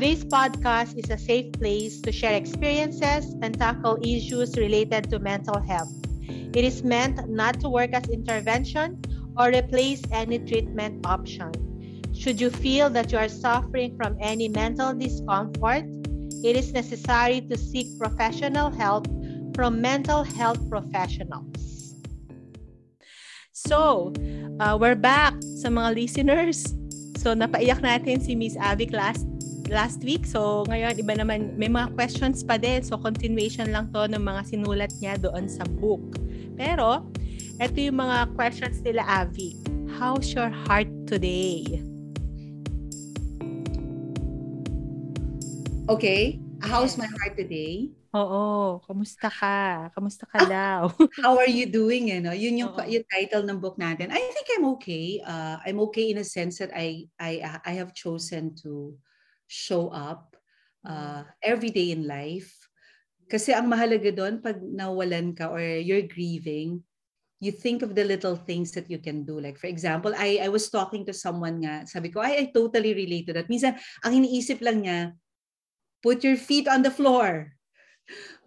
This podcast is a safe place to share experiences and tackle issues related to mental health. It is meant not to work as intervention or replace any treatment option. Should you feel that you are suffering from any mental discomfort, it is necessary to seek professional help from mental health professionals. So, uh, we're back sa mga listeners. So, napaiyak natin si Miss Avic last last week. So, ngayon, iba naman, may mga questions pa din. So, continuation lang to ng mga sinulat niya doon sa book. Pero, ito yung mga questions nila, Avi. How's your heart today? Okay. How's my heart today? Oo. Kamusta ka? Kamusta ka ah, daw? how are you doing? You know? Yun yung, yung title ng book natin. I think I'm okay. Uh, I'm okay in a sense that I, I, I have chosen to show up uh, every day in life. Kasi ang mahalaga doon, pag nawalan ka or you're grieving, you think of the little things that you can do. Like for example, I, I was talking to someone nga, sabi ko, I, I totally relate to that. Minsan, ang iniisip lang niya, put your feet on the floor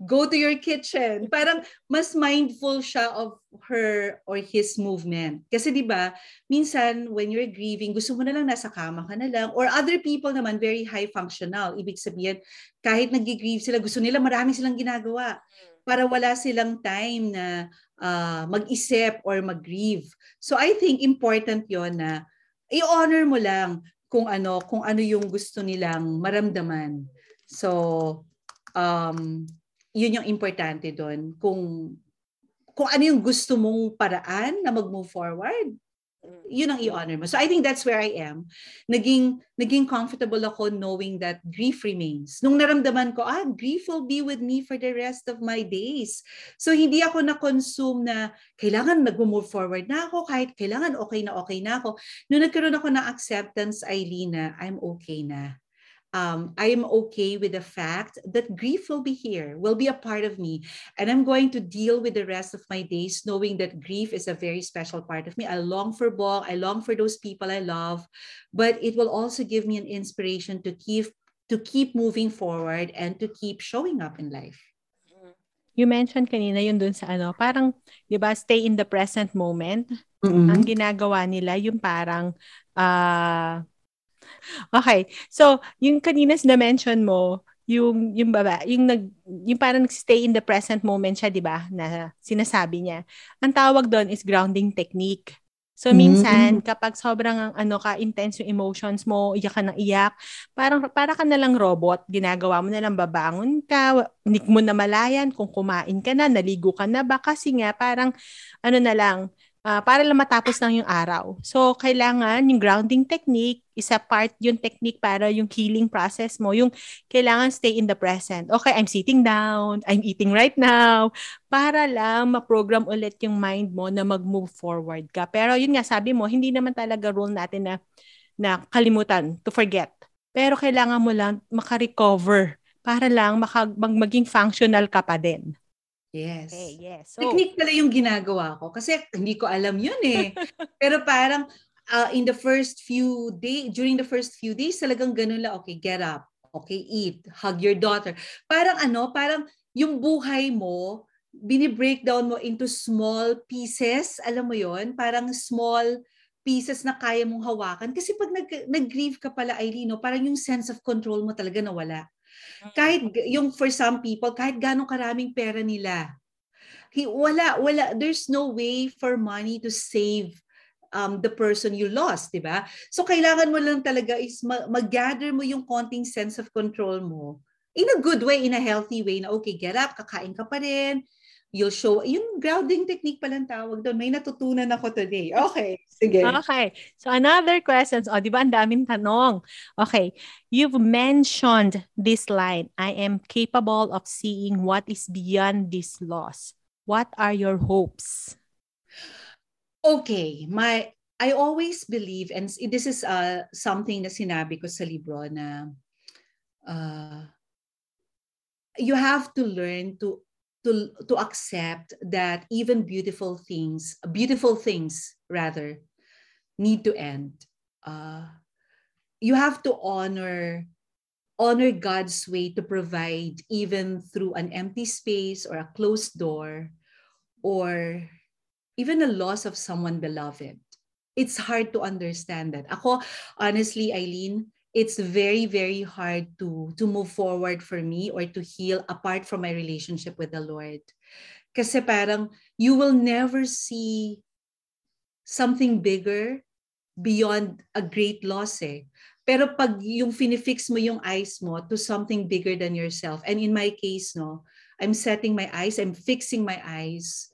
go to your kitchen. Parang mas mindful siya of her or his movement. Kasi 'di ba, minsan when you're grieving, gusto mo na lang nasa kama ka na lang or other people naman very high functional. Ibig sabihin, kahit nag-grieve sila, gusto nila marami silang ginagawa para wala silang time na uh, mag-isip or mag-grieve. So I think important 'yon na i-honor mo lang kung ano kung ano yung gusto nilang maramdaman. So um, yun yung importante doon. Kung, kung ano yung gusto mong paraan na mag-move forward, yun ang i-honor mo. So I think that's where I am. Naging, naging comfortable ako knowing that grief remains. Nung naramdaman ko, ah, grief will be with me for the rest of my days. So hindi ako na-consume na kailangan mag-move forward na ako, kahit kailangan okay na okay na ako. Nung nagkaroon ako ng acceptance, Eileen, na I'm okay na um, I am okay with the fact that grief will be here, will be a part of me. And I'm going to deal with the rest of my days knowing that grief is a very special part of me. I long for Bong, I long for those people I love, but it will also give me an inspiration to keep to keep moving forward and to keep showing up in life. You mentioned kanina yun dun sa ano, parang, di ba, stay in the present moment. Mm-hmm. Ang ginagawa nila, yung parang, uh, Okay. So, yung kanina na-mention mo, yung yung baba, yung nag yung parang stay in the present moment siya, 'di ba? Na sinasabi niya. Ang tawag doon is grounding technique. So minsan mm-hmm. kapag sobrang ano ka intense yung emotions mo, iyak ka ng iyak, parang para ka na lang robot, ginagawa mo na lang babangon ka, hindi mo na malayan kung kumain ka na, naligo ka na ba kasi nga parang ano na lang, uh, para lang matapos lang yung araw. So, kailangan yung grounding technique, isa part yung technique para yung healing process mo, yung kailangan stay in the present. Okay, I'm sitting down, I'm eating right now, para lang ma-program ulit yung mind mo na mag-move forward ka. Pero yun nga, sabi mo, hindi naman talaga rule natin na, na kalimutan, to forget. Pero kailangan mo lang makarecover para lang maka, mag, maging functional ka pa din. Yes. Okay, yes. So, Technique pala yung ginagawa ko kasi hindi ko alam yun eh. Pero parang uh, in the first few days, during the first few days, talagang ganun lang, okay, get up, okay, eat, hug your daughter. Parang ano, parang yung buhay mo, bini-breakdown mo into small pieces, alam mo yon parang small pieces na kaya mong hawakan. Kasi pag nag, nag-grieve ka pala, Eileen, no, parang yung sense of control mo talaga nawala. Kahit yung for some people, kahit ganong karaming pera nila, wala, wala, there's no way for money to save um, the person you lost, di ba? So kailangan mo lang talaga is mag-gather mo yung konting sense of control mo in a good way, in a healthy way na okay, get up, kakain ka pa rin, you'll show, yung grounding technique palang tawag doon. May natutunan ako today. Okay, sige. Okay. So another question. O, oh, di ba ang daming tanong? Okay. You've mentioned this line, I am capable of seeing what is beyond this loss. What are your hopes? Okay. My, I always believe, and this is uh, something na sinabi ko sa libro na uh, you have to learn to to to accept that even beautiful things beautiful things rather need to end uh, you have to honor honor God's way to provide even through an empty space or a closed door or even the loss of someone beloved. It's hard to understand that. Ako, honestly, Eileen, it's very, very hard to, to move forward for me or to heal apart from my relationship with the Lord. Kasi parang you will never see something bigger beyond a great loss eh. Pero pag yung finifix mo yung eyes mo to something bigger than yourself, and in my case, no, I'm setting my eyes, I'm fixing my eyes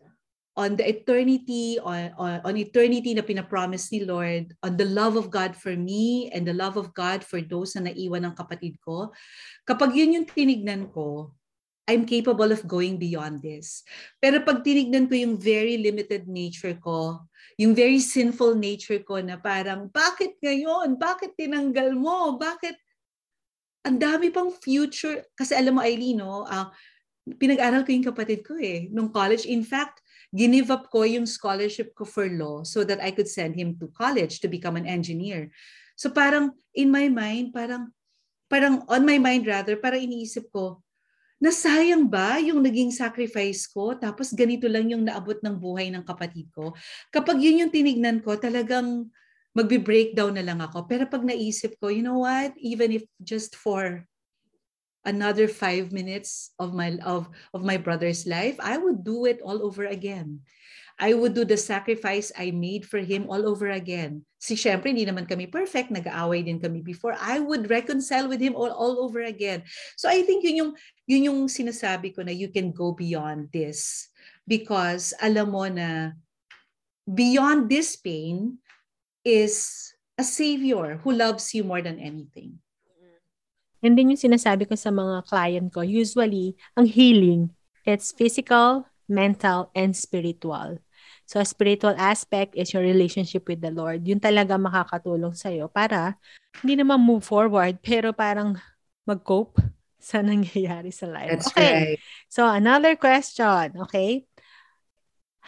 on the eternity, on, on, on eternity na pinapromise ni Lord, on the love of God for me and the love of God for those na naiwan ng kapatid ko, kapag yun yung tinignan ko, I'm capable of going beyond this. Pero pag tinignan ko yung very limited nature ko, yung very sinful nature ko na parang, bakit ngayon? Bakit tinanggal mo? Bakit? Ang dami pang future. Kasi alam mo, Aileen, no, uh, pinag-aral ko yung kapatid ko eh, nung college. In fact, ginive up ko yung scholarship ko for law so that I could send him to college to become an engineer. So parang in my mind, parang parang on my mind rather, parang iniisip ko, nasayang ba yung naging sacrifice ko tapos ganito lang yung naabot ng buhay ng kapatid ko? Kapag yun yung tinignan ko, talagang magbe-breakdown na lang ako. Pero pag naisip ko, you know what? Even if just for another five minutes of my of of my brother's life, I would do it all over again. I would do the sacrifice I made for him all over again. Si syempre, hindi naman kami perfect. Nag-aaway din kami before. I would reconcile with him all, all over again. So I think yun yung, yun yung sinasabi ko na you can go beyond this. Because alam mo na beyond this pain is a Savior who loves you more than anything. Yan din yung sinasabi ko sa mga client ko. Usually, ang healing, it's physical, mental, and spiritual. So, a spiritual aspect is your relationship with the Lord. Yun talaga makakatulong sa'yo para hindi naman move forward, pero parang mag-cope sa nangyayari sa life. That's okay. right. So, another question, okay?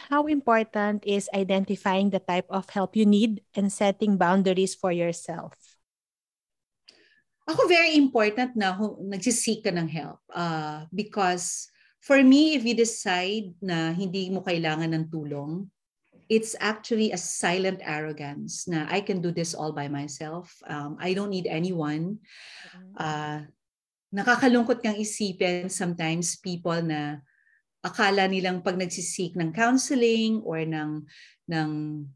How important is identifying the type of help you need and setting boundaries for yourself? Ako very important na nagsisik ka ng help uh, because for me, if you decide na hindi mo kailangan ng tulong, it's actually a silent arrogance na I can do this all by myself. Um, I don't need anyone. Uh, nakakalungkot kang isipin sometimes people na akala nilang pag nagsisik ng counseling or ng ng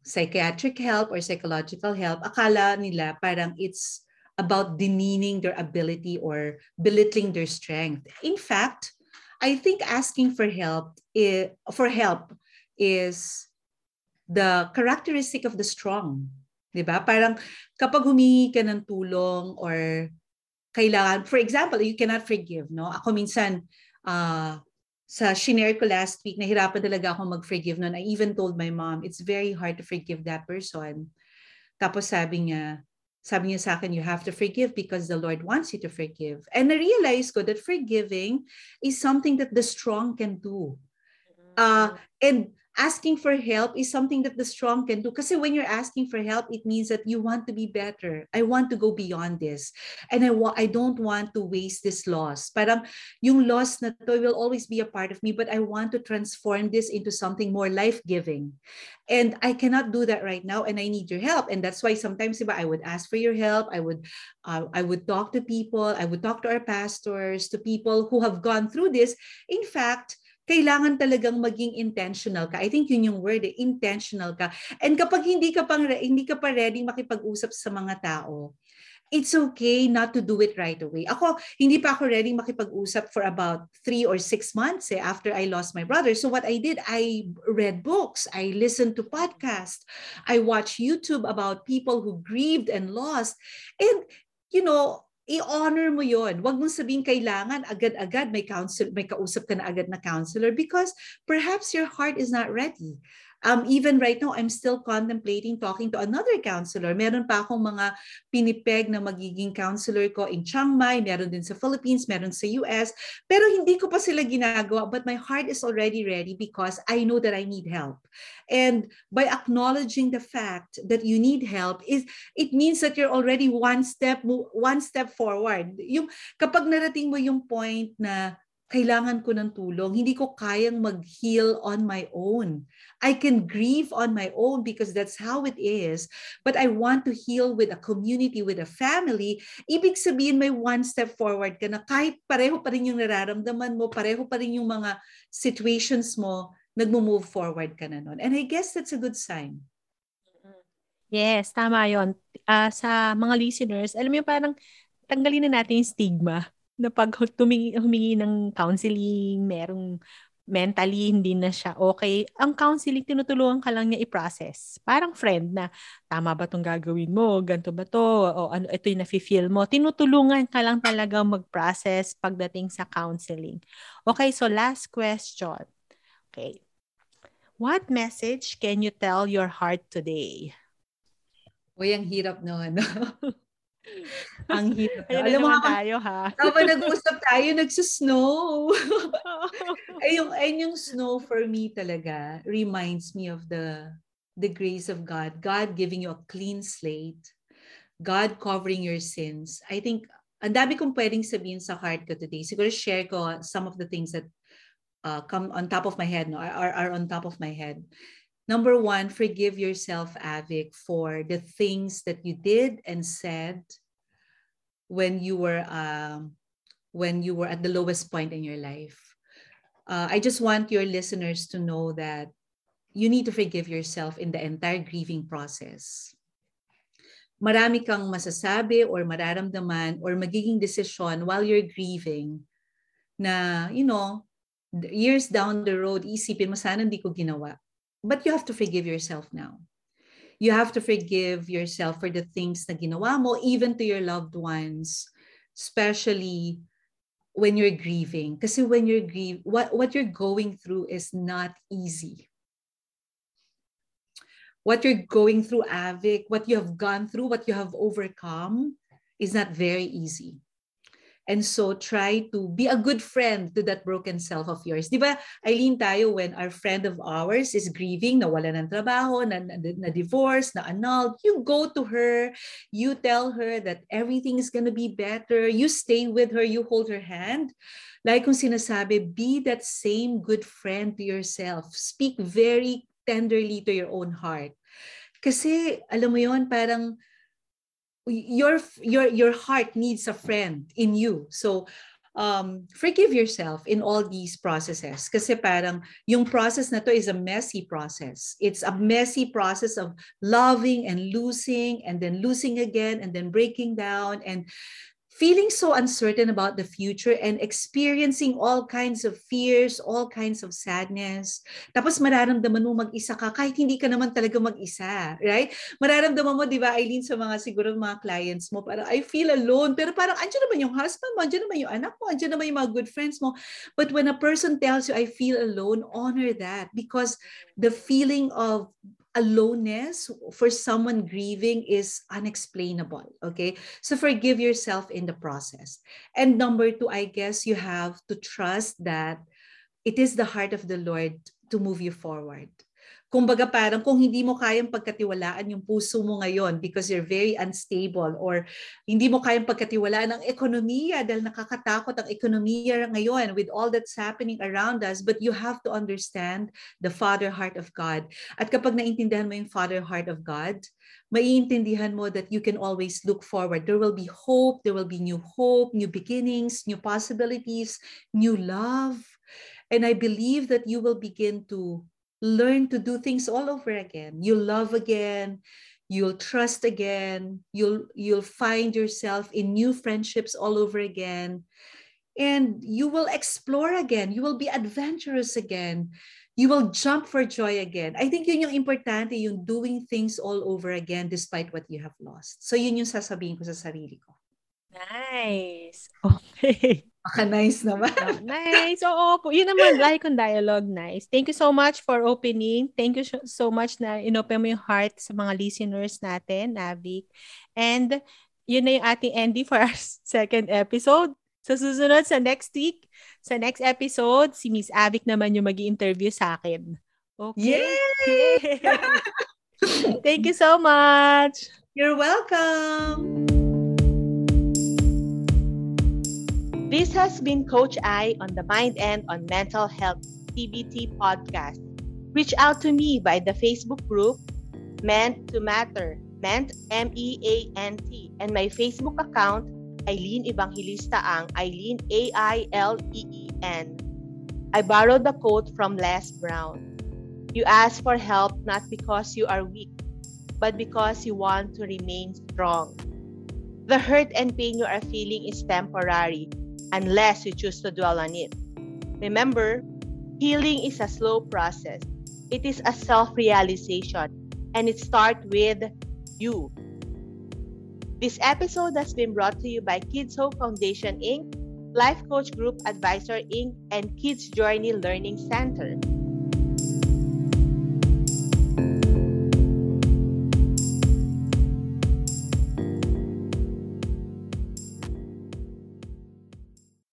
psychiatric help or psychological help, akala nila parang it's about demeaning their ability or belittling their strength. In fact, I think asking for help is, for help is the characteristic of the strong. 'Di ba? Parang kapag humingi ka ng tulong or kailangan, for example, you cannot forgive, no? Ako minsan uh, sa shinare ko last week, nahirapan talaga ako mag-forgive noon. I even told my mom, it's very hard to forgive that person. Tapos sabi niya, sabi niya sa akin, you have to forgive because the Lord wants you to forgive. And I realized ko that forgiving is something that the strong can do. Uh, and asking for help is something that the strong can do. Because when you're asking for help, it means that you want to be better. I want to go beyond this. And I, wa- I don't want to waste this loss. Parang yung loss na to will always be a part of me, but I want to transform this into something more life-giving. And I cannot do that right now, and I need your help. And that's why sometimes I would ask for your help. I would, uh, I would talk to people. I would talk to our pastors, to people who have gone through this. In fact, kailangan talagang maging intentional ka. I think yun yung word, eh, intentional ka. And kapag hindi ka pang hindi ka pa ready makipag-usap sa mga tao, it's okay not to do it right away. Ako, hindi pa ako ready makipag-usap for about three or six months eh, after I lost my brother. So what I did, I read books, I listened to podcasts, I watched YouTube about people who grieved and lost. And, you know, i-honor mo yon. Huwag mong sabihin kailangan agad-agad may counsel, may kausap ka na agad na counselor because perhaps your heart is not ready. Um, even right now, I'm still contemplating talking to another counselor. Meron pa akong mga pinipeg na magiging counselor ko in Chiang Mai, meron din sa Philippines, meron sa US. Pero hindi ko pa sila ginagawa, but my heart is already ready because I know that I need help. And by acknowledging the fact that you need help, is it means that you're already one step one step forward. Yung kapag narating mo yung point na kailangan ko ng tulong. Hindi ko kayang mag-heal on my own. I can grieve on my own because that's how it is. But I want to heal with a community, with a family. Ibig sabihin may one step forward ka na kahit pareho pa rin yung nararamdaman mo, pareho pa rin yung mga situations mo, nagmo-move forward ka na nun. And I guess that's a good sign. Yes, tama yon. Uh, sa mga listeners, alam mo parang tanggalin na natin yung stigma na pag tumingi, humingi ng counseling, merong mentally hindi na siya okay, ang counseling tinutulungan ka lang niya i-process. Parang friend na tama ba tong gagawin mo, ganto ba to, o ano ito yung nafi-feel mo. Tinutulungan ka lang talaga mag-process pagdating sa counseling. Okay, so last question. Okay. What message can you tell your heart today? Uy, ang hirap no, ano? Ang hirap. Ayun Alam mo, tayo, ha? Habang nag-uusap tayo, nagsusnow. ay, yung, ay, yung snow for me talaga reminds me of the the grace of God. God giving you a clean slate. God covering your sins. I think, ang dami kong pwedeng sabihin sa heart ko today. Siguro share ko some of the things that uh, come on top of my head, no? are, are on top of my head. Number one, forgive yourself, Avik, for the things that you did and said when you were um, when you were at the lowest point in your life. Uh, I just want your listeners to know that you need to forgive yourself in the entire grieving process. Marami kang masasabi or mararamdaman or magiging decision while you're grieving na, you know, years down the road, isipin mo, sana hindi ko ginawa. But you have to forgive yourself now. You have to forgive yourself for the things na ginawa mo, even to your loved ones, especially when you're grieving. Kasi when you're grieving, what, what you're going through is not easy. What you're going through, Avik, what you have gone through, what you have overcome is not very easy. And so try to be a good friend to that broken self of yours. Di ba, Eileen tayo, when our friend of ours is grieving, nawala ng trabaho, na, na, na divorce, na annulled, you go to her, you tell her that everything is gonna be better, you stay with her, you hold her hand. Like kung sinasabi, be that same good friend to yourself. Speak very tenderly to your own heart. Kasi, alam mo yon parang your your your heart needs a friend in you. So um, forgive yourself in all these processes. Kasi parang yung process na to is a messy process. It's a messy process of loving and losing and then losing again and then breaking down and feeling so uncertain about the future and experiencing all kinds of fears, all kinds of sadness. Tapos mararamdaman mo mag-isa ka kahit hindi ka naman talaga mag-isa, right? Mararamdaman mo, di ba, Eileen, sa mga siguro mga clients mo, parang I feel alone, pero parang andyan naman yung husband mo, andyan naman yung anak mo, andyan naman yung mga good friends mo. But when a person tells you, I feel alone, honor that because the feeling of aloneness for someone grieving is unexplainable. Okay. So forgive yourself in the process. And number two, I guess you have to trust that it is the heart of the Lord to move you forward. Kumbaga parang kung hindi mo kayang pagkatiwalaan yung puso mo ngayon because you're very unstable or hindi mo kayang pagkatiwalaan ang ekonomiya dahil nakakatakot ang ekonomiya ngayon with all that's happening around us but you have to understand the father heart of God. At kapag naintindihan mo yung father heart of God, maiintindihan mo that you can always look forward. There will be hope, there will be new hope, new beginnings, new possibilities, new love. And I believe that you will begin to learn to do things all over again. You'll love again, you'll trust again, you'll you'll find yourself in new friendships all over again. And you will explore again. You will be adventurous again. You will jump for joy again. I think yun yung importante, yung doing things all over again despite what you have lost. So yun yung sasabihin ko sa sarili ko. Nice. Okay. Maka-nice naman. Oh, nice. Oo, po. Yun naman, like on dialogue, nice. Thank you so much for opening. Thank you so much na inopen mo yung heart sa mga listeners natin, Navik. And yun na yung ating Andy for our second episode. Sa susunod, sa next week, sa next episode, si Miss Avik naman yung mag interview sa akin. Okay? Yay! Thank you so much. You're welcome. This has been Coach I on the Mind and on Mental Health TBT podcast. Reach out to me by the Facebook group Meant to Matter, Meant M E A N T, and my Facebook account Eileen Evangelista Ang, Eileen A I L E E N. I borrowed the quote from Les Brown. You ask for help not because you are weak, but because you want to remain strong. The hurt and pain you are feeling is temporary unless you choose to dwell on it. Remember, healing is a slow process. It is a self-realization and it starts with you. This episode has been brought to you by Kids Hope Foundation Inc., Life Coach Group Advisor Inc., and Kids Journey Learning Center.